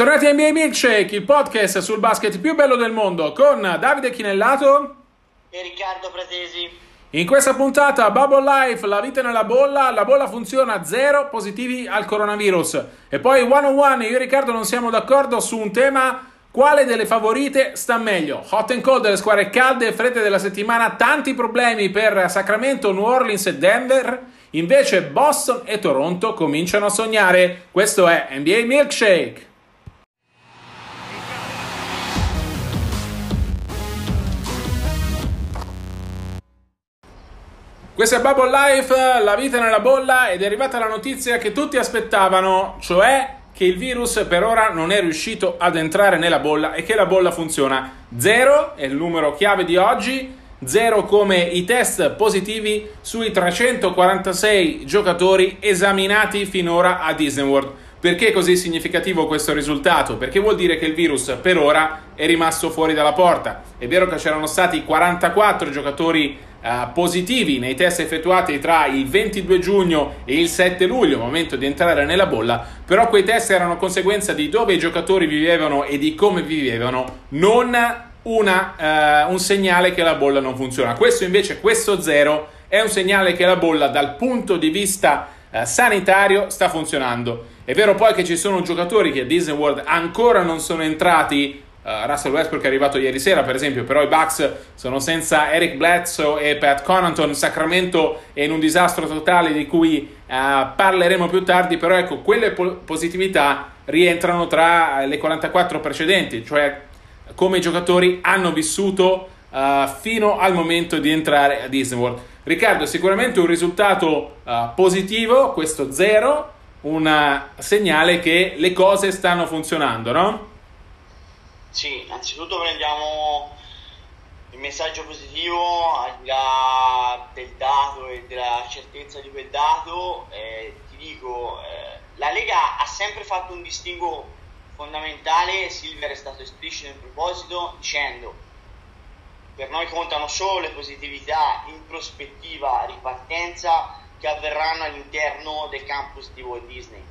Bentornati a NBA Milkshake, il podcast sul basket più bello del mondo con Davide Chinellato e Riccardo Pratesi. In questa puntata Bubble Life, la vita nella bolla, la bolla funziona, zero positivi al coronavirus. E poi one on one, io e Riccardo non siamo d'accordo su un tema quale delle favorite sta meglio? Hot and cold delle squadre calde e fredde della settimana, tanti problemi per Sacramento, New Orleans e Denver. Invece Boston e Toronto cominciano a sognare. Questo è NBA Milkshake. Questo è Bubble Life, la vita nella bolla ed è arrivata la notizia che tutti aspettavano, cioè che il virus per ora non è riuscito ad entrare nella bolla e che la bolla funziona. Zero è il numero chiave di oggi, zero come i test positivi sui 346 giocatori esaminati finora a Disney World. Perché è così significativo questo risultato? Perché vuol dire che il virus per ora è rimasto fuori dalla porta. È vero che c'erano stati 44 giocatori Uh, positivi nei test effettuati tra il 22 giugno e il 7 luglio, momento di entrare nella bolla, però quei test erano conseguenza di dove i giocatori vivevano e di come vivevano, non una, uh, un segnale che la bolla non funziona. Questo invece, questo zero, è un segnale che la bolla dal punto di vista uh, sanitario sta funzionando. È vero poi che ci sono giocatori che a Disney World ancora non sono entrati Uh, Russell Westbrook è arrivato ieri sera, per esempio, però i Bucks sono senza Eric Bledsoe e Pat Connaughton. Sacramento è in un disastro totale di cui uh, parleremo più tardi. Però ecco, quelle po- positività rientrano tra le 44 precedenti, cioè come i giocatori hanno vissuto uh, fino al momento di entrare a Disney World. Riccardo, sicuramente un risultato positivo, questo zero, un segnale che le cose stanno funzionando, no? Sì, innanzitutto prendiamo il messaggio positivo al di là del dato e della certezza di quel dato. Eh, ti dico, eh, la Lega ha sempre fatto un distinguo fondamentale, Silver è stato esplicito in proposito dicendo per noi contano solo le positività in prospettiva ripartenza che avverranno all'interno del campus di Walt Disney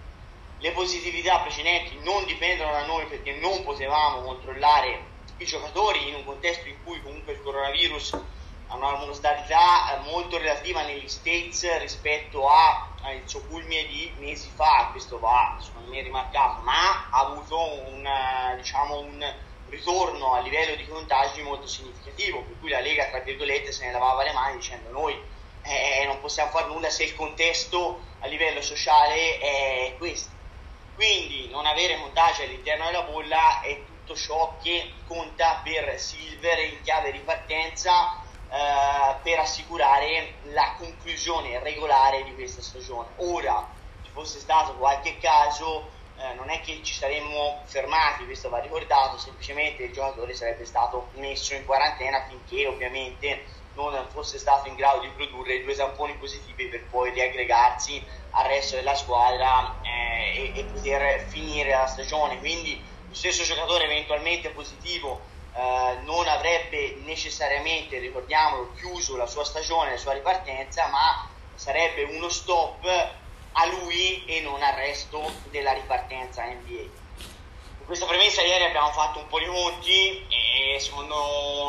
le positività precedenti non dipendono da noi perché non potevamo controllare i giocatori in un contesto in cui comunque il coronavirus ha una mortalità eh, molto relativa negli States rispetto al suo culmine di mesi fa, questo va secondo me rimarcato, ma ha avuto un, eh, diciamo, un ritorno a livello di contagi molto significativo, per cui la Lega tra virgolette se ne lavava le mani dicendo noi eh, non possiamo fare nulla se il contesto a livello sociale è questo quindi non avere contagi all'interno della bolla è tutto ciò che conta per Silver in chiave di partenza eh, per assicurare la conclusione regolare di questa stagione. Ora, ci fosse stato qualche caso, eh, non è che ci saremmo fermati, questo va ricordato, semplicemente il giocatore sarebbe stato messo in quarantena finché ovviamente non fosse stato in grado di produrre due tamponi positivi per poi riaggregarsi al resto della squadra e, e, poter finire la stagione. Quindi lo stesso giocatore eventualmente positivo eh, non avrebbe necessariamente, ricordiamolo, chiuso la sua stagione, la sua ripartenza, ma sarebbe uno stop a lui e non al resto della ripartenza NBA questa premessa ieri abbiamo fatto un po' di conti e secondo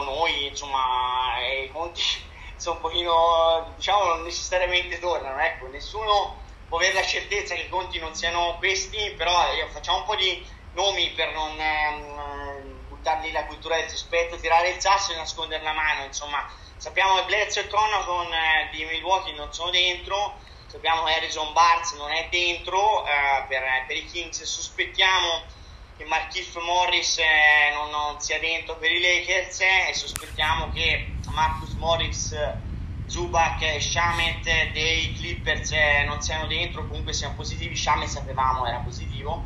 noi insomma i conti sono un pochino diciamo non necessariamente tornano ecco nessuno può avere la certezza che i conti non siano questi però io facciamo un po' di nomi per non eh, buttargli la cultura del sospetto tirare il sasso e nascondere la mano insomma. Sappiamo che Bledsoe e Connaughton eh, di Milwaukee non sono dentro sappiamo che Harrison Barnes non è dentro eh, per, per i Kings sospettiamo che Markif Morris eh, non, non, sia dentro per i Lakers eh, e sospettiamo che Marcus Morris, Zubac e Shamet dei Clippers eh, non siano dentro, comunque siano positivi, Shamet sapevamo era positivo.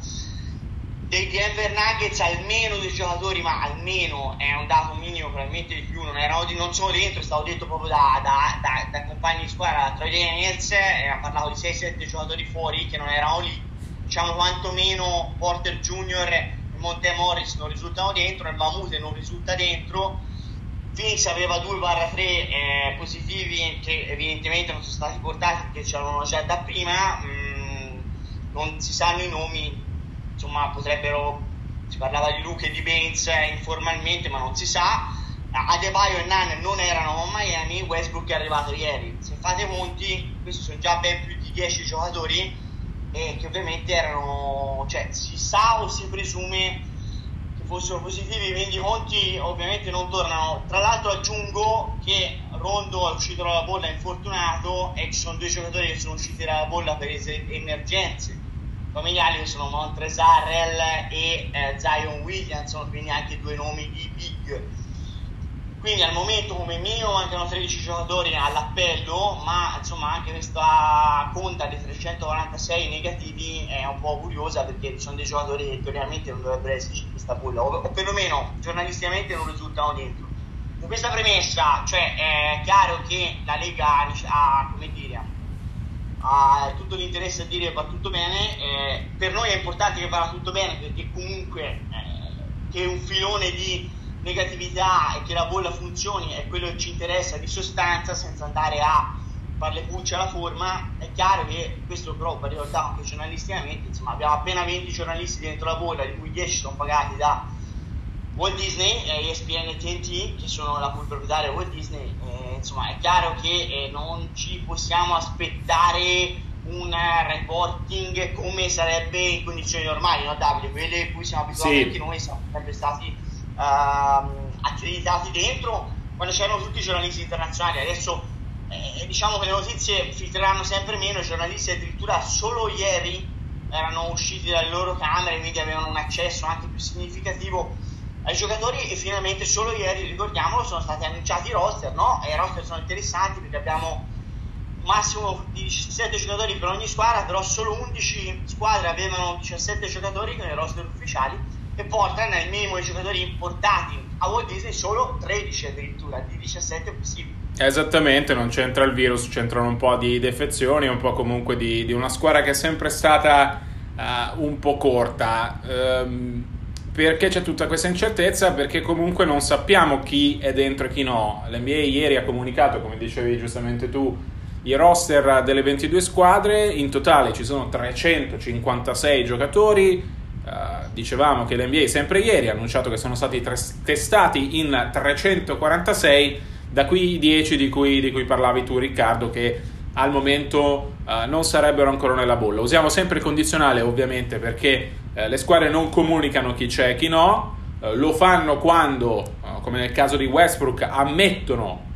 Dei Denver Nuggets almeno due giocatori, ma almeno è un dato minimo, probabilmente di più, non, erano, non sono dentro, è stato detto proprio da, da, da, da compagni di squadra, da Troy Daniels, eh, ha parlato di 6-7 giocatori fuori che non erano lì. Diciamo quantomeno Porter Junior e Monte Morris non risultano dentro, il Mamute non risulta dentro, Phoenix aveva 2-3 eh, positivi che evidentemente non sono stati portati perché c'erano già da prima, mm, non si sanno i nomi insomma potrebbero, si parlava di Luke e di Baines informalmente ma non si sa, Adebayo e Nan non erano a Miami, Westbrook è arrivato ieri, se fate conti questi sono già ben più di 10 giocatori e che ovviamente erano, cioè si sa o si presume fossero positivi, i conti ovviamente non tornano. Tra l'altro aggiungo che Rondo è uscito dalla bolla infortunato e ci sono due giocatori che sono usciti dalla bolla per emergenze familiari che sono Montrezarrel e eh, Zion Williamson, quindi anche due nomi di big quindi al momento come minimo mancano 13 giocatori all'appello, ma insomma anche questa conta dei 346 negativi è un po' curiosa perché sono dei giocatori che teoricamente non dovrebbero esserci in questa bolla, o, o perlomeno giornalisticamente non risultano dentro. Con questa premessa, cioè è chiaro che la Lega ha, come dire, ha tutto l'interesse a dire che va tutto bene, eh, per noi è importante che vada tutto bene perché comunque eh, che un filone di negatività e che la bolla funzioni è quello che ci interessa di sostanza senza andare a fare le pulce alla forma è chiaro che questo però va ricordato anche giornalisticamente insomma abbiamo appena 20 giornalisti dentro la bolla di cui 10 sono pagati da Walt Disney e ESPN e TNT che sono la cui proprietaria Walt Disney eh, insomma è chiaro che eh, non ci possiamo aspettare un reporting come sarebbe in condizioni normali no Davide? quelle a cui siamo abituati sì. anche noi siamo sempre stati accreditati dentro quando c'erano tutti i giornalisti internazionali. Adesso eh, diciamo che le notizie filtreranno sempre meno, i giornalisti addirittura solo ieri erano usciti dalle loro camere, quindi avevano un accesso anche più significativo ai giocatori e finalmente solo ieri, ricordiamolo, sono stati annunciati i roster, no? E i roster sono interessanti perché abbiamo un massimo di 17 giocatori per ogni squadra, però solo 11 squadre avevano 17 giocatori con i roster ufficiali e porta nel minimo dei giocatori importati a Walt Disney solo 13 addirittura, di 17 possibili. Esattamente, non c'entra il virus, c'entrano un po' di defezioni, un po' comunque di, di una squadra che è sempre stata uh, un po' corta. Um, perché c'è tutta questa incertezza? Perché comunque non sappiamo chi è dentro e chi no. L'NBA ieri ha comunicato, come dicevi giustamente tu, i roster delle 22 squadre. In totale ci sono 356 giocatori Uh, dicevamo che l'NBA sempre ieri ha annunciato che sono stati tre- testati in 346, da qui i 10 di cui, di cui, parlavi tu Riccardo, che al momento uh, non sarebbero ancora nella bolla. Usiamo sempre il condizionale ovviamente perché uh, le squadre non comunicano chi c'è e chi no, lo fanno quando, come nel caso di Westbrook, ammettono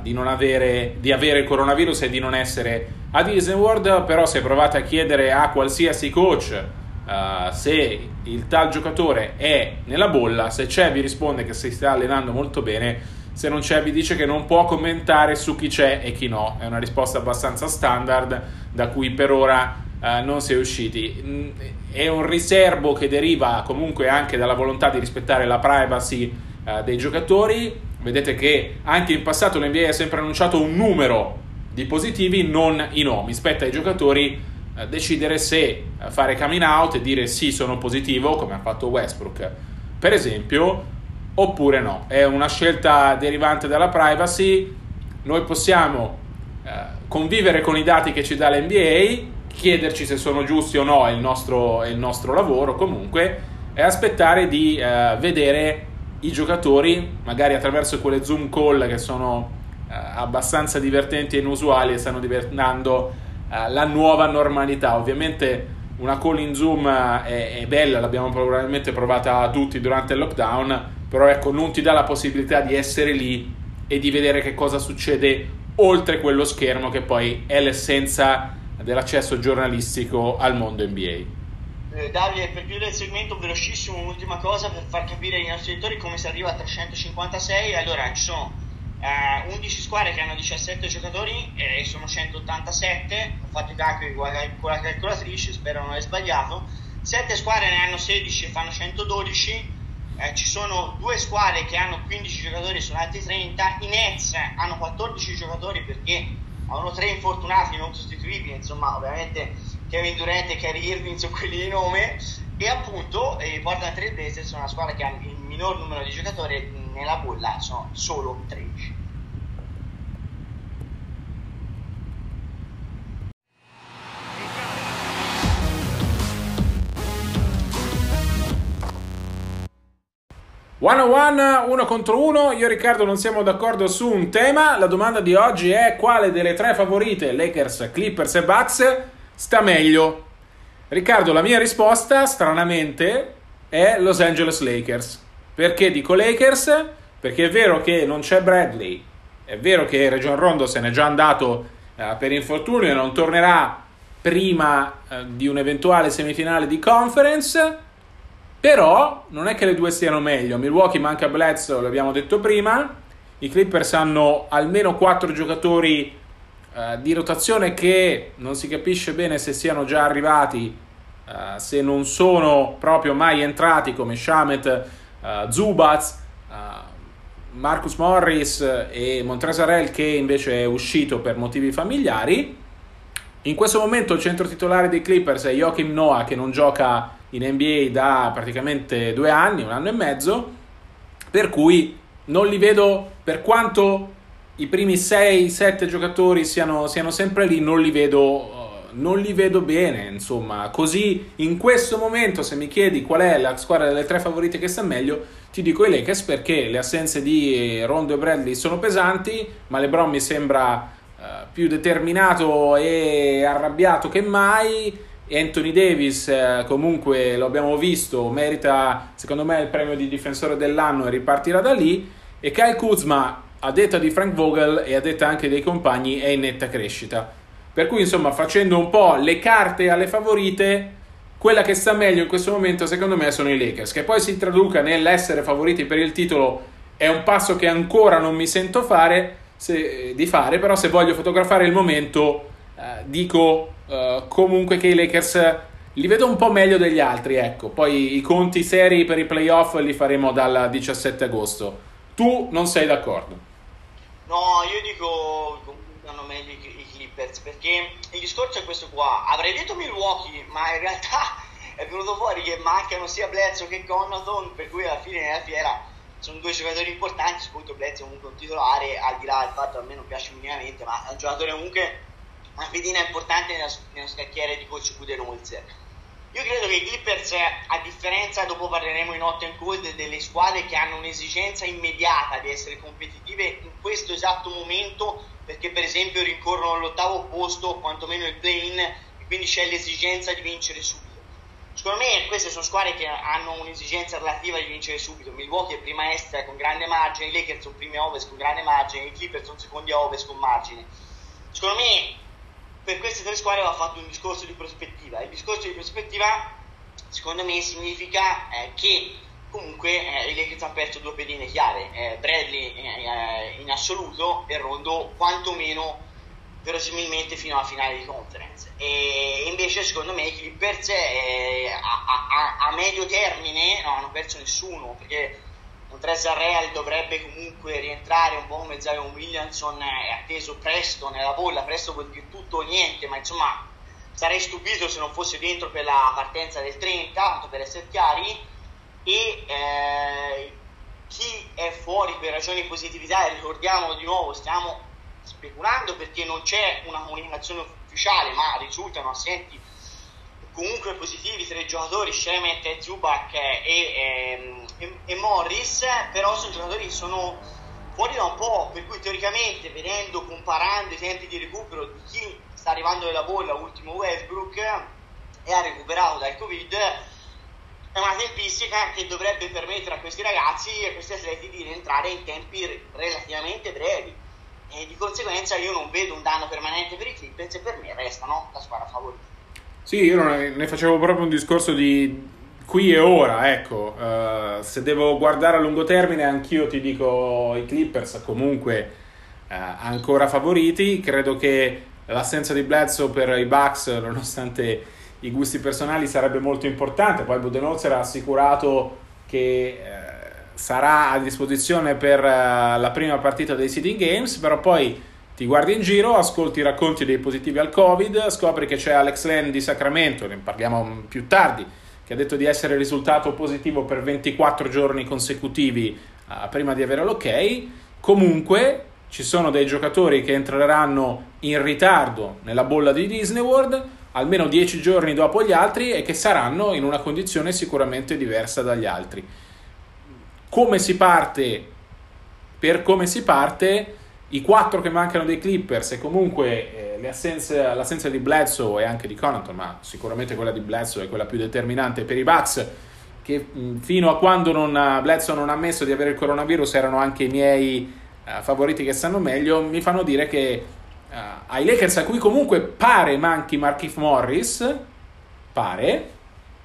di non avere, di avere il coronavirus e di non essere a Disney World, però se provate a chiedere a qualsiasi coach Uh, se il tal giocatore è nella bolla, se c'è vi risponde che si sta allenando molto bene, se non c'è vi dice che non può commentare su chi c'è e chi no. È una risposta abbastanza standard da cui per ora uh, non si è usciti. Mm, è un riservo che deriva comunque anche dalla volontà di rispettare la privacy uh, dei giocatori. Vedete che anche in passato l'NBA ha sempre annunciato un numero di positivi, non i nomi. Spetta ai giocatori decidere se eh, fare coming out e dire sì sono positivo come ha fatto Westbrook per esempio oppure no. È una scelta derivante dalla privacy. Noi possiamo eh, convivere con i dati che ci dà l'NBA chiederci se sono giusti o no è il nostro, è il nostro lavoro comunque e aspettare di eh, vedere i giocatori magari attraverso quelle zoom call che sono eh, abbastanza divertenti e inusuali e stanno diventando eh, la nuova normalità. Ovviamente una call in Zoom è, è, bella, l'abbiamo probabilmente provata tutti durante il lockdown, però ecco, non ti dà la possibilità di essere lì e di vedere che cosa succede oltre quello schermo che poi è l'essenza dell'accesso giornalistico al mondo NBA. Eh, Davide, per chiudere il segmento, velocissimo, un'ultima cosa per far capire ai nostri lettori come si arriva a 356. Allora, ci sono Uh, eh, 11 squadre che hanno 17 giocatori e sono 187, ho fatto i calcoli con la calcolatrice, spero non aver sbagliato. 7 squadre ne hanno 16 e fanno 112. Eh, ci sono due squadre che hanno 15 giocatori e sono altri 30. I Nets hanno 14 giocatori perché hanno tre infortunati non sostituibili, insomma, ovviamente Kevin Durant e Kyrie Irving sono quelli di nome. E appunto i Portland Trail Blazers sono una squadra che ha il minor numero di giocatori nella bolla sono solo 13. One on one, uno contro uno, io e Riccardo non siamo d'accordo su un tema, la domanda di oggi è quale delle tre favorite, Lakers, Clippers e Bucks, sta meglio? Riccardo, la mia risposta, stranamente, è Los Angeles Lakers. Perché dico Lakers? Perché è vero che non c'è Bradley, è vero che Region Rondo se n'è già andato eh, per infortunio e non tornerà prima eh, di un'eventuale semifinale di conference, però non è che le due stiano meglio. Milwaukee manca Bledsoe, l'abbiamo detto prima. I Clippers hanno almeno quattro giocatori uh, di rotazione che non si capisce bene se siano già arrivati, uh, se non sono proprio mai entrati come Shamet, uh, Zubaz, Marcus Morris e Montrezarel che invece è uscito per motivi familiari. In questo momento il centro titolare dei Clippers è Joachim Noah che non gioca in NBA da praticamente due anni, un anno e mezzo, per cui non li vedo, per quanto i primi 6-7 giocatori siano, siano, sempre lì, non li vedo non li vedo bene, insomma, così in questo momento se mi chiedi qual è la squadra delle tre favorite che sta meglio, ti dico i Lakers perché le assenze di Rondo e Bradley sono pesanti, ma LeBron mi sembra uh, più determinato e arrabbiato che mai. Anthony Davis eh, comunque lo abbiamo visto, merita secondo me il premio di difensore dell'anno e ripartirà da lì. E Kyle Kuzma a detta di Frank Vogel e a detta anche dei compagni è in netta crescita. Per cui insomma facendo un po' le carte alle favorite, quella che sta meglio in questo momento secondo me sono i Lakers, che poi si traduca nell'essere favoriti per il titolo è un passo che ancora non mi sento fare, se, di fare, però se voglio fotografare il momento eh, dico uh, comunque che i Lakers li vedo un po' meglio degli altri, ecco. Poi i conti seri per i playoff li faremo dal 17 agosto. Tu non sei d'accordo? No, io dico comunque hanno meglio i, Clippers perché il discorso è questo qua. Avrei detto Milwaukee, ma in realtà è venuto fuori che mancano sia Bledsoe che Connaughton, per cui alla fine nella fiera sono due giocatori importanti, soprattutto Bledsoe comunque un titolare, al di là del fatto che a me non piace minimamente, ma è un giocatore comunque una pedina importante nella, nella scacchiera di coach Budenholzer. Io credo che i Clippers, a differenza, dopo parleremo in hot and cold, delle squadre che hanno un'esigenza immediata di essere competitive in questo esatto momento, perché per esempio rincorrono all'ottavo posto, o quantomeno il play-in, e quindi c'è l'esigenza di vincere subito. Secondo me queste sono squadre che hanno un'esigenza relativa di vincere subito. Milwaukee è prima est con grande margine, i Lakers sono primi ovest con grande margine, i Clippers sono secondi a ovest con margine. Secondo me per queste tre squadre va fatto un discorso di prospettiva. Il discorso di prospettiva, secondo me, significa eh, che comunque eh, i Lakers hanno perso due pedine chiare, eh, Bradley eh, in assoluto e Rondo quantomeno verosimilmente fino alla finale di conference. E invece, secondo me, i Clippers eh, a, a, a, medio termine non hanno perso nessuno perché Montrezl Real dovrebbe comunque rientrare un po' come Zion Williamson è atteso presto nella bolla, presto vuol dire tutto o niente, ma insomma sarei stupito se non fosse dentro per la partenza del 30, tanto per essere chiari, e eh, chi è fuori per ragioni di positività, ricordiamolo di nuovo, stiamo speculando perché non c'è una comunicazione ufficiale, ma risultano assenti comunque positivi tre giocatori, Shemet, Zubac e, e, e, e, Morris, però sono giocatori che sono fuori da un po', per cui teoricamente vedendo, comparando i tempi di recupero di chi sta arrivando nella bolla, ultimo Westbrook, e ha recuperato dal Covid, è una tempistica che dovrebbe permettere a questi ragazzi e a questi atleti di rientrare in tempi relativamente brevi. E di conseguenza io non vedo un danno permanente per i Clippers e per me restano la squadra favorita. Sì, io ne facevo proprio un discorso di qui e ora, ecco, uh, se devo guardare a lungo termine anch'io ti dico i Clippers comunque uh, ancora favoriti, credo che l'assenza di Bledsoe per i Bucks nonostante i gusti personali sarebbe molto importante, poi Budenholzer ha assicurato che uh, sarà a disposizione per la prima partita dei Seeding Games, però poi ti guardi in giro, ascolti i racconti dei positivi al Covid, scopri che c'è Alex Len di Sacramento, ne parliamo più tardi, che ha detto di essere risultato positivo per 24 giorni consecutivi uh, prima di avere l'ok. Comunque ci sono dei giocatori che entreranno in ritardo nella bolla di Disney World, almeno 10 giorni dopo gli altri, e che saranno in una condizione sicuramente diversa dagli altri come si parte, per come si parte, i quattro che mancano dei Clippers e comunque eh, assenze, l'assenza di Bledsoe e anche di Connaughton, ma sicuramente quella di Bledsoe è quella più determinante per i Bucks, che mh, fino a quando non, Bledsoe non ha ammesso di avere il coronavirus erano anche i miei uh, favoriti che stanno meglio, mi fanno dire che uh, ai Lakers a cui comunque pare manchi Markif Morris, pare,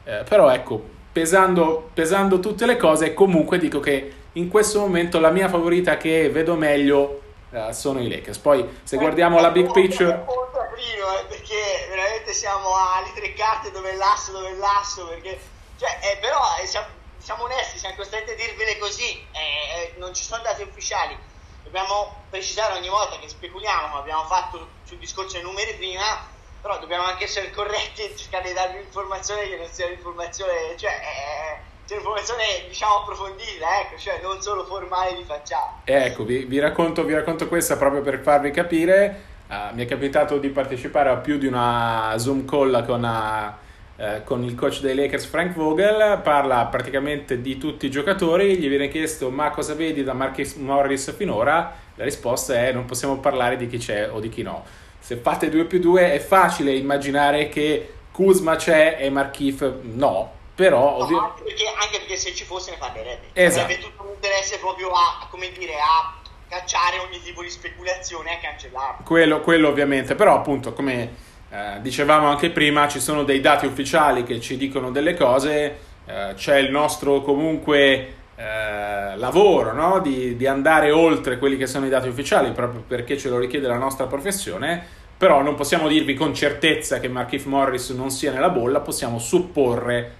eh, però ecco, pesando, pesando tutte le cose, comunque dico che in questo momento la mia favorita che vedo meglio uh, sono i Lakers. Poi se guardiamo la big picture... Primo, eh, perché veramente siamo alle tre carte dove l'asso, dove l'asso, perché... Cioè, eh, però eh, siamo, siamo, onesti, siamo costretti a dirvele così, eh, non ci sono dati ufficiali. Dobbiamo precisare ogni volta che speculiamo, abbiamo fatto sul discorso dei numeri prima, però dobbiamo anche essere corretti e cercare di darvi un'informazione che non sia un'informazione, cioè... Eh, c'è un'informazione diciamo approfondita, ecco, cioè non solo formale di facciata. Ecco, vi, vi, racconto, vi racconto questa proprio per farvi capire. Uh, mi è capitato di partecipare a più di una Zoom call con, uh, con, il coach dei Lakers Frank Vogel, parla praticamente di tutti i giocatori, gli viene chiesto ma cosa vedi da Marcus Morris finora? La risposta è non possiamo parlare di chi c'è o di chi no. Se fate 2 più 2 è facile immaginare che Kuzma c'è e Markif no, però no, ovvio... anche, perché, anche, perché, se ci fosse ne parlerebbe esatto. avrebbe tutto l'interesse proprio a come dire a cacciare ogni tipo di speculazione e a cancellarlo quello, quello ovviamente però appunto come eh, dicevamo anche prima ci sono dei dati ufficiali che ci dicono delle cose eh, c'è il nostro comunque eh, lavoro no? di, di andare oltre quelli che sono i dati ufficiali proprio perché ce lo richiede la nostra professione però non possiamo dirvi con certezza che Markif Morris non sia nella bolla possiamo supporre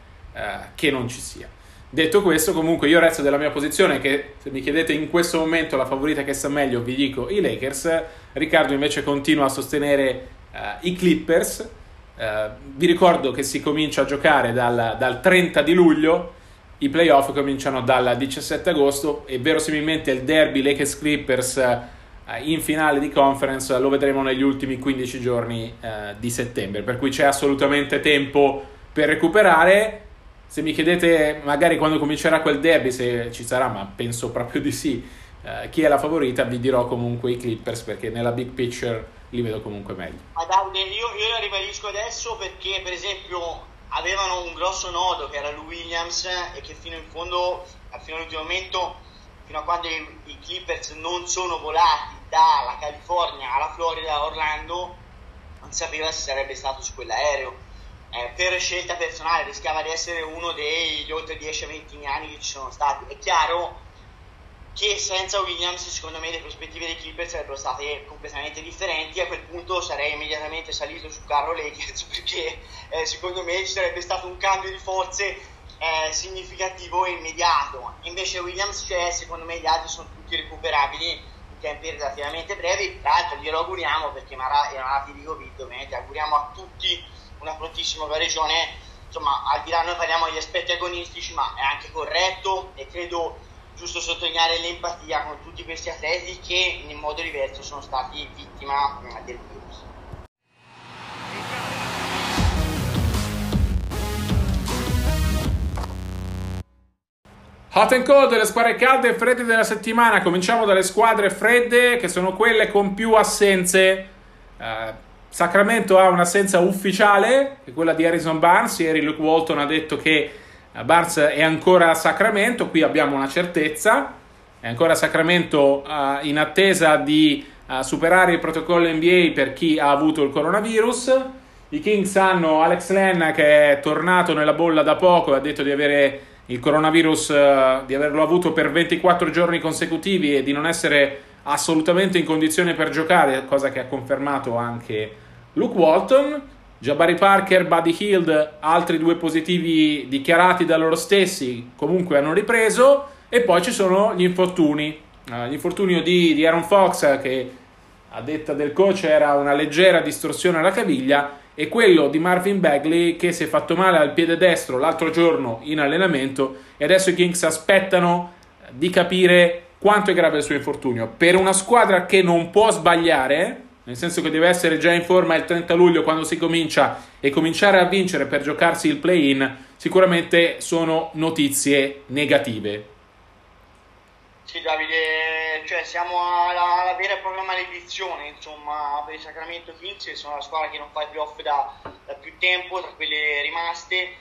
che non ci sia. Detto questo, comunque io resto della mia posizione che se mi chiedete in questo momento la favorita che sta meglio, vi dico i Lakers. Riccardo invece continua a sostenere uh, i Clippers. Uh, vi ricordo che si comincia a giocare dal, dal 30 di luglio, i playoff cominciano dal 17 agosto e verosimilmente il derby Lakers Clippers in finale di conference lo vedremo negli ultimi 15 giorni di settembre, per cui c'è assolutamente tempo per recuperare se mi chiedete magari quando comincerà quel derby, se ci sarà, ma penso proprio di sì, eh, chi è la favorita, vi dirò comunque i Clippers perché nella big picture li vedo comunque meglio. Ma Davide, io, io la ribadisco adesso perché per esempio avevano un grosso nodo che era lui Williams e che fino in fondo, fino all'ultimo momento, fino a quando i, i Clippers non sono volati dalla California alla Florida a Orlando, non sapeva se sarebbe stato su quell'aereo eh, per scelta personale rischiava di essere uno degli oltre 10-20 anni che ci sono stati. È chiaro che senza Williams, secondo me, le prospettive dei Clippers sarebbero state completamente differenti. A quel punto sarei immediatamente salito sul carro Lakers perché eh, secondo me ci sarebbe stato un cambio di forze eh, significativo e immediato. Invece Williams c'è, secondo me gli altri sono tutti recuperabili in tempi relativamente brevi. Tra l'altro glielo auguriamo perché Mara era malati di Covid, ovviamente auguriamo a tutti una prontissima guarigione, insomma al di là noi parliamo degli aspetti agonistici, ma è anche corretto e credo giusto sottolineare l'empatia con tutti questi atleti che in modo diverso sono stati vittima del virus. Hot and cold, le squadre calde e fredde della settimana. Cominciamo dalle squadre fredde, che sono quelle con più assenze. Uh, Sacramento ha un'assenza ufficiale, che è quella di Harrison Barnes. Ieri Luke Walton ha detto che eh, Barnes è ancora a Sacramento, qui abbiamo una certezza. È ancora a Sacramento uh, in attesa di uh, superare il protocollo NBA per chi ha avuto il coronavirus. I Kings hanno Alex Len che è tornato nella bolla da poco e ha detto di avere il coronavirus, uh, di averlo avuto per 24 giorni consecutivi e di non essere assolutamente in condizione per giocare, cosa che ha confermato anche Luke Walton. Jabari Parker, Buddy Hield, altri due positivi dichiarati da loro stessi, comunque hanno ripreso. E poi ci sono gli infortuni. Uh, l'infortunio di, di Aaron Fox, che a detta del coach era una leggera distorsione alla caviglia, e quello di Marvin Bagley che si è fatto male al piede destro l'altro giorno in allenamento e adesso i Kings aspettano di capire quanto è grave il suo infortunio. Per una squadra che non può sbagliare, nel senso che deve essere già in forma il 30 luglio quando si comincia e cominciare a vincere per giocarsi il play-in, sicuramente sono notizie negative. Sì, Davide, cioè siamo alla, alla vera e propria maledizione, insomma, per il Sacramento Kings, che sono la squadra che non fa i playoff da, da più tempo, tra quelle rimaste.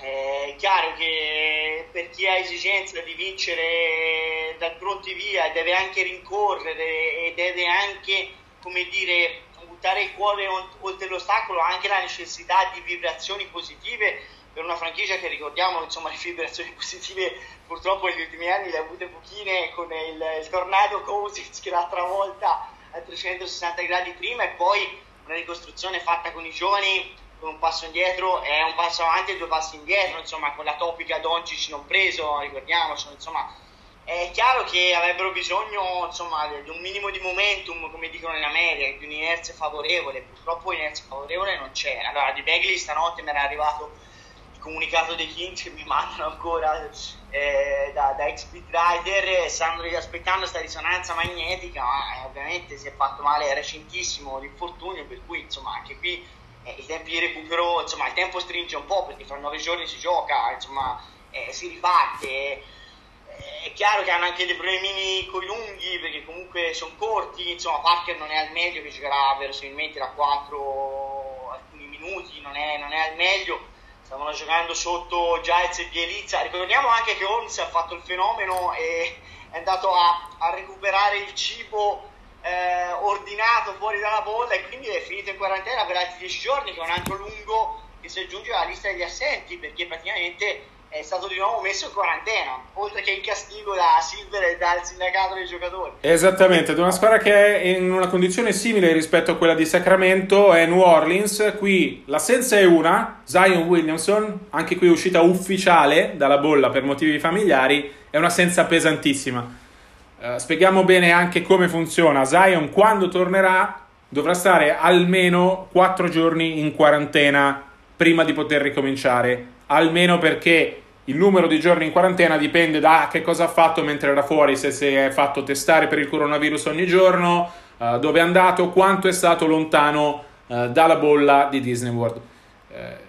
È chiaro che per chi ha esigenza di vincere dal pronti via deve anche rincorrere e deve anche, come dire, buttare il cuore oltre l'ostacolo, anche la necessità di vibrazioni positive per una franchigia che ricordiamo insomma le vibrazioni positive purtroppo negli ultimi anni le ha avute pochine con il, il tornado Cousins che l'ha travolta a 360 gradi prima e poi una ricostruzione fatta con i giovani con un passo indietro è un passo avanti e due passi indietro insomma con la topica Doncic non preso ricordiamoci insomma è chiaro che avrebbero bisogno insomma, di un minimo di momentum, come dicono in America, di un'inerzia favorevole. Purtroppo inerzia favorevole non c'è. Allora, di Bagley stanotte mi era arrivato comunicato dei Kings che mi mandano ancora eh, da, da ex writer stanno aspettando questa risonanza magnetica ma eh, ovviamente si è fatto male è recentissimo l'infortunio per cui insomma anche qui eh, i tempi di recupero insomma il tempo stringe un po' perché fra nove giorni si gioca insomma eh, si riparte eh, è chiaro che hanno anche dei problemini con lunghi perché comunque sono corti insomma Parker non è al meglio che giocherà verosimilmente da 4 alcuni minuti non è, non è al meglio stavano giocando sotto Giants e Bielizza. Ricordiamo anche che Holmes ha fatto il fenomeno e è andato a, a recuperare il cibo eh, ordinato fuori dalla bolla e quindi è finito in quarantena per altri 10 giorni, che è un altro lungo che si aggiunge alla lista degli assenti perché praticamente è stato di nuovo messo in quarantena, oltre che in castigo da Silver e dal sindacato dei giocatori. Esattamente, una squadra che è in una condizione simile rispetto a quella di Sacramento è New Orleans, qui l'assenza è una, Zion Williamson, anche qui uscita ufficiale dalla bolla per motivi familiari, è un'assenza pesantissima. Uh, spieghiamo bene anche come funziona. Zion quando tornerà dovrà stare almeno 4 giorni in quarantena prima di poter ricominciare, almeno perché il numero di giorni in quarantena dipende da che cosa ha fatto mentre era fuori, se si è fatto testare per il coronavirus ogni giorno, uh, dove è andato, quanto è stato lontano uh, dalla bolla di Disney World. Uh,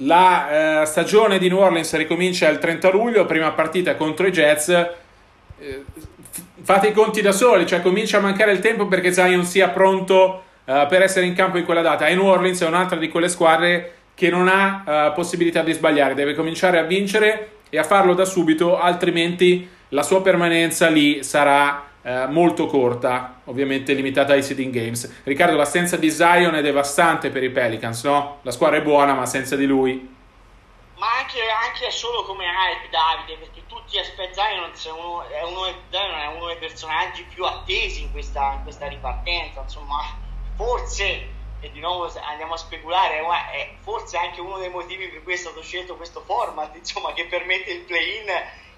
la stagione di New Orleans ricomincia il 30 luglio, prima partita contro i Jets. fate i conti da soli, cioè comincia a mancare il tempo perché Zion sia pronto per essere in campo in quella data. E New Orleans è un'altra di quelle squadre che non ha uh, possibilità di sbagliare, deve cominciare a vincere e a farlo da subito, altrimenti la sua permanenza lì sarà uh, molto corta, ovviamente limitata ai seeding games. Riccardo, l'assenza di Zion è devastante per i Pelicans, no? La squadra è buona, ma senza di lui. Ma anche, anche solo come hype, Davide, perché tutti aspettano Zion uno, è uno, è uno dei personaggi più attesi in questa, in questa ripartenza, insomma, forse e di nuovo andiamo a speculare, ma è forse anche uno dei motivi per cui è stato scelto questo format, insomma, che permette il play-in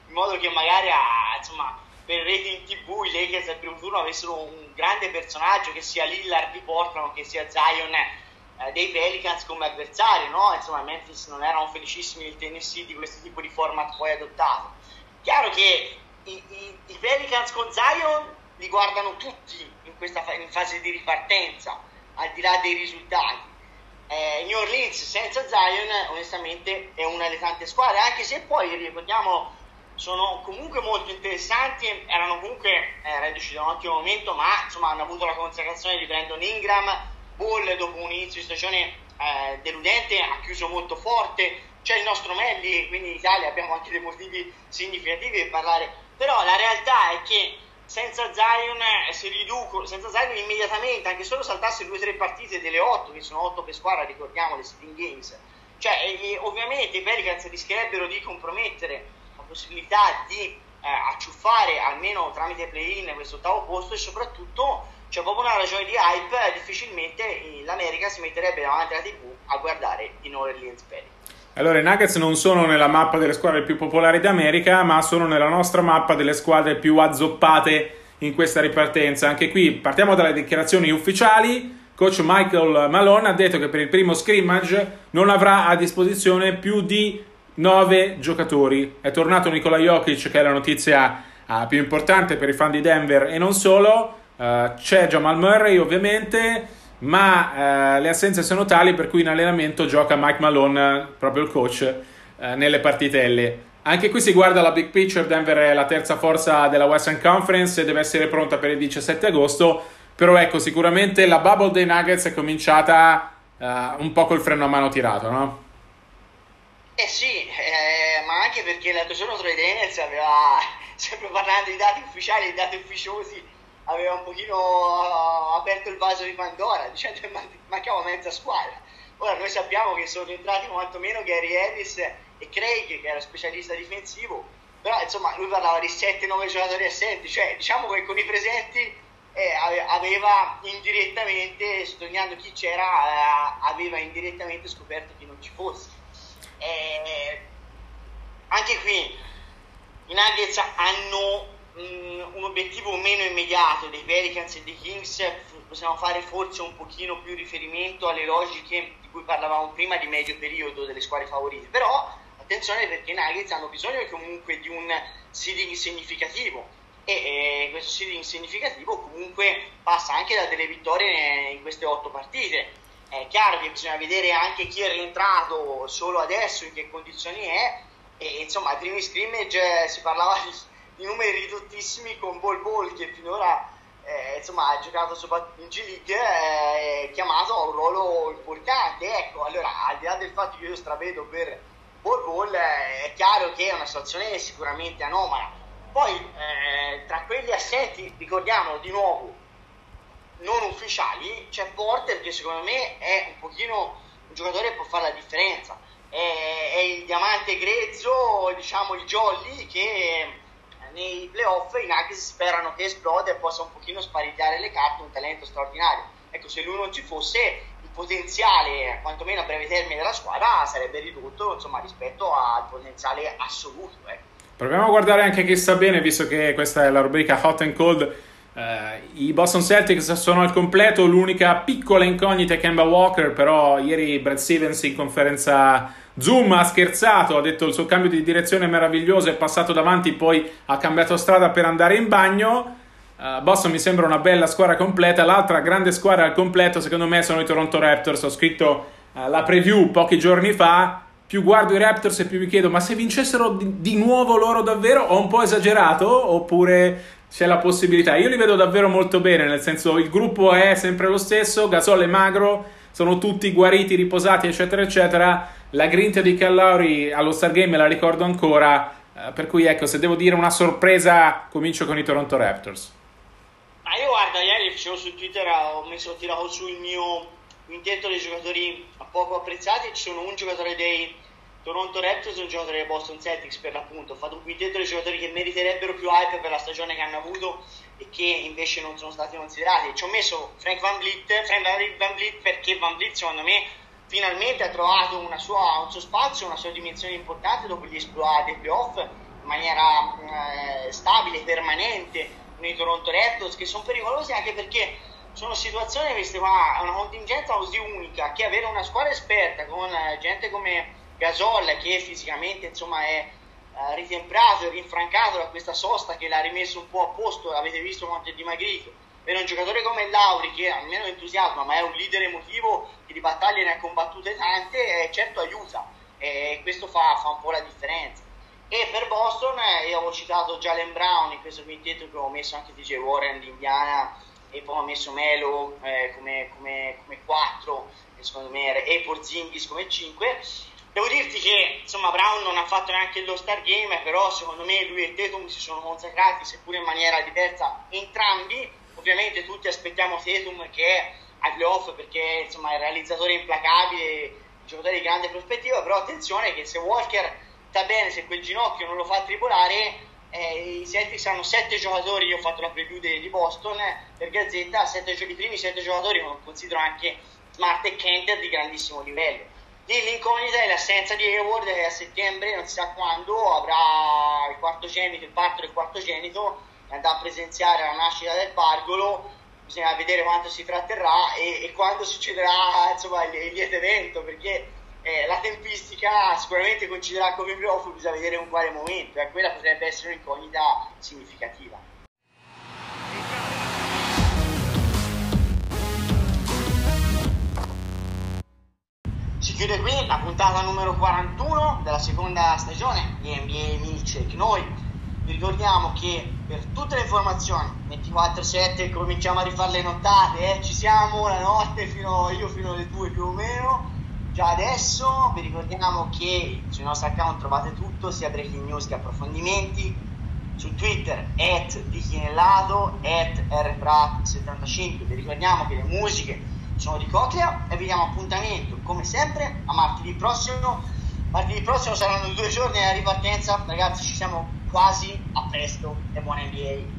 in modo che magari a, insomma, per rating TV i Lakers al primo turno avessero un grande personaggio che sia Lillard di Portland che sia Zion eh, dei Pelicans come avversario, no? Insomma, Memphis non erano felicissimi del Tennessee di questo tipo di format poi adottato. Chiaro che i, i, i Pelicans con Zion li guardano tutti in questa fa- in fase di ripartenza al di là dei risultati. Eh, New Orleans senza Zion onestamente è una delle tante squadre, anche se poi ricordiamo sono comunque molto interessanti, erano comunque eh, reduci da un ottimo momento, ma insomma hanno avuto la consacrazione di Brandon Ingram, Ball dopo un inizio di stagione eh, deludente ha chiuso molto forte, c'è il nostro Melli, quindi in Italia abbiamo anche dei motivi significativi per parlare, però la realtà è che senza Zion eh, si riducono, senza Zion immediatamente, anche solo saltasse due o tre partite delle otto, che sono otto per squadra, ricordiamo le sitting games, cioè e, ovviamente i Pelicans rischierebbero di compromettere la possibilità di eh, acciuffare almeno tramite play-in questo ottavo posto e soprattutto c'è proprio una ragione di hype, difficilmente l'America si metterebbe davanti alla tv a guardare i New Orleans Pelicans. Allora, i Nuggets non sono nella mappa delle squadre più popolari d'America, ma sono nella nostra mappa delle squadre più azzoppate in questa ripartenza. Anche qui partiamo dalle dichiarazioni ufficiali. Coach Michael Malone ha detto che per il primo scrimmage non avrà a disposizione più di 9 giocatori. È tornato Nikola Jokic, che è la notizia uh, più importante per i fan di Denver e non solo. Uh, c'è Jamal Murray, ovviamente ma eh, le assenze sono tali per cui in allenamento gioca Mike Malone, proprio il coach, eh, nelle partitelle. Anche qui si guarda la big picture, Denver è la terza forza della Western Conference e deve essere pronta per il 17 agosto, però ecco, sicuramente la bubble dei Nuggets è cominciata uh, un po' col freno a mano tirato, no? Eh sì, eh, ma anche perché l'altro giorno Troy Daniels aveva, sempre parlando di dati ufficiali e dati ufficiosi, aveva un pochino aperto il vaso di Pandora, dicendo che mancava mezza squadra. Ora noi sappiamo che sono entrati quantomeno Gary Harris e Craig, che era specialista difensivo, però insomma lui parlava di 7-9 giocatori assenti, cioè diciamo che con i presenti eh, aveva indirettamente, sottolineando chi c'era, eh, aveva indirettamente scoperto chi non ci fosse. Eh, anche qui i Nuggets hanno mm, un obiettivo meno immediato dei Pelicans e dei Kings, possiamo fare forse un pochino più riferimento alle logiche di cui parlavamo prima di medio periodo delle squadre favorite, però attenzione perché i Nuggets hanno bisogno comunque di un seeding significativo e, e questo seeding significativo comunque passa anche da delle vittorie in queste otto partite. È chiaro che bisogna vedere anche chi è rientrato solo adesso, in che condizioni è, e insomma ai primi scrimmage eh, si parlava di, di numeri ridottissimi con Bol Bol che finora eh, insomma, ha giocato in G League, eh, è chiamato a un ruolo importante. Ecco, allora al di là del fatto che io stravedo per Bol Bol, eh, è chiaro che è una situazione sicuramente anomala. Poi eh, tra quelli assenti, ricordiamolo di nuovo, non ufficiali c'è Porter che secondo me è un pochino un giocatore che può fare la differenza è, è il diamante grezzo diciamo il jolly che nei playoff i Nuggets sperano che esplode e possa un pochino sparigliare le carte un talento straordinario ecco se lui non ci fosse il potenziale quantomeno a breve termine della squadra sarebbe ridotto insomma rispetto al potenziale assoluto ecco. proviamo a guardare anche chi sta bene visto che questa è la rubrica hot and cold Uh, I Boston Celtics sono al completo, l'unica piccola incognita è Kemba Walker, però ieri Brad Stevens in conferenza Zoom ha scherzato, ha detto il suo cambio di direzione è meraviglioso, è passato davanti, poi ha cambiato strada per andare in bagno. Uh, Boston mi sembra una bella squadra completa, l'altra grande squadra al completo secondo me sono i Toronto Raptors, ho scritto uh, la preview pochi giorni fa, più guardo i Raptors e più mi chiedo ma se vincessero di, di nuovo loro davvero ho un po' esagerato oppure c'è la possibilità. Io li vedo davvero molto bene, nel senso il gruppo è sempre lo stesso, Gasol è magro, sono tutti guariti, riposati, eccetera, eccetera. La grinta di Callauri allo Stargame me la ricordo ancora, eh, per cui ecco, se devo dire una sorpresa, comincio con i Toronto Raptors. Ma io guarda, ieri facevo su Twitter, ho messo, ho tirato su il mio quintetto dei giocatori poco apprezzati, ci sono un giocatore dei Toronto Raptors è un giocatore dei Boston Celtics per l'appunto, ho fatto un quintetto dei giocatori che meriterebbero più hype per la stagione che hanno avuto e che invece non sono stati considerati. Ci ho messo Frank Van Vliet, Frank Van Vliet perché Van Vliet secondo me finalmente ha trovato sua, un suo spazio, una sua dimensione importante dopo gli esploit dei playoff in maniera eh, stabile, permanente nei Toronto Raptors che sono pericolosi anche perché sono situazioni queste qua, una contingenza così unica che avere una squadra esperta con eh, gente come Gasol che fisicamente insomma è uh, ritemprato e rinfrancato da questa sosta che l'ha rimesso un po' a posto, avete visto quanto è dimagrito. Per un giocatore come Lauri che almeno entusiasma, ma è un leader emotivo che di battaglie ne ha combattute tante, eh, certo aiuta e questo fa, fa, un po' la differenza. E per Boston, eh, io avevo citato Jalen Brown in questo quintetto che ho messo anche DJ Warren di Indiana e poi ho messo Melo eh, come, come, come 4, secondo me, e Porzingis come 5 Devo dirti che insomma Brown non ha fatto neanche lo Star Game, però secondo me lui e Tatum si sono consacrati, seppure in maniera diversa, entrambi. Ovviamente tutti aspettiamo Tatum che è ai playoff perché insomma, è il realizzatore implacabile, giocatore di grande prospettiva, però attenzione che se Walker sta bene, se quel ginocchio non lo fa tribolare, eh, i Celtics hanno sette giocatori, io ho fatto la preview di, Boston per Gazzetta, sette, i primi sette giocatori, considero anche Smart e Kenter di grandissimo livello. Lì l'incognita è l'assenza di Hayward che a settembre, non si sa quando, avrà il quartogenito, il parto del quartogenito andrà a presenziare la nascita del pargolo. Bisogna vedere quanto si tratterrà e, e quando succederà insomma, il, il lieto evento, perché eh, la tempistica sicuramente coinciderà come i playoff, bisogna vedere in quale momento, e eh, quella potrebbe essere un'incognita significativa. chiude qui la puntata numero 41 della seconda stagione di NBA Milkshake. Noi ricordiamo che per tutte le informazioni 24-7 cominciamo a rifare le nottate, eh? ci siamo la notte fino, io fino alle 2 più o meno. Già adesso vi ricordiamo che sul nostro account trovate tutto, sia breaking news che approfondimenti. Su Twitter, at Dichinellato, at rprat75. Vi ricordiamo che le musiche sono di Coclea e vi diamo appuntamento come sempre a martedì prossimo. Martedì prossimo saranno due giorni alla ripartenza, ragazzi ci siamo quasi a presto e buona NBA.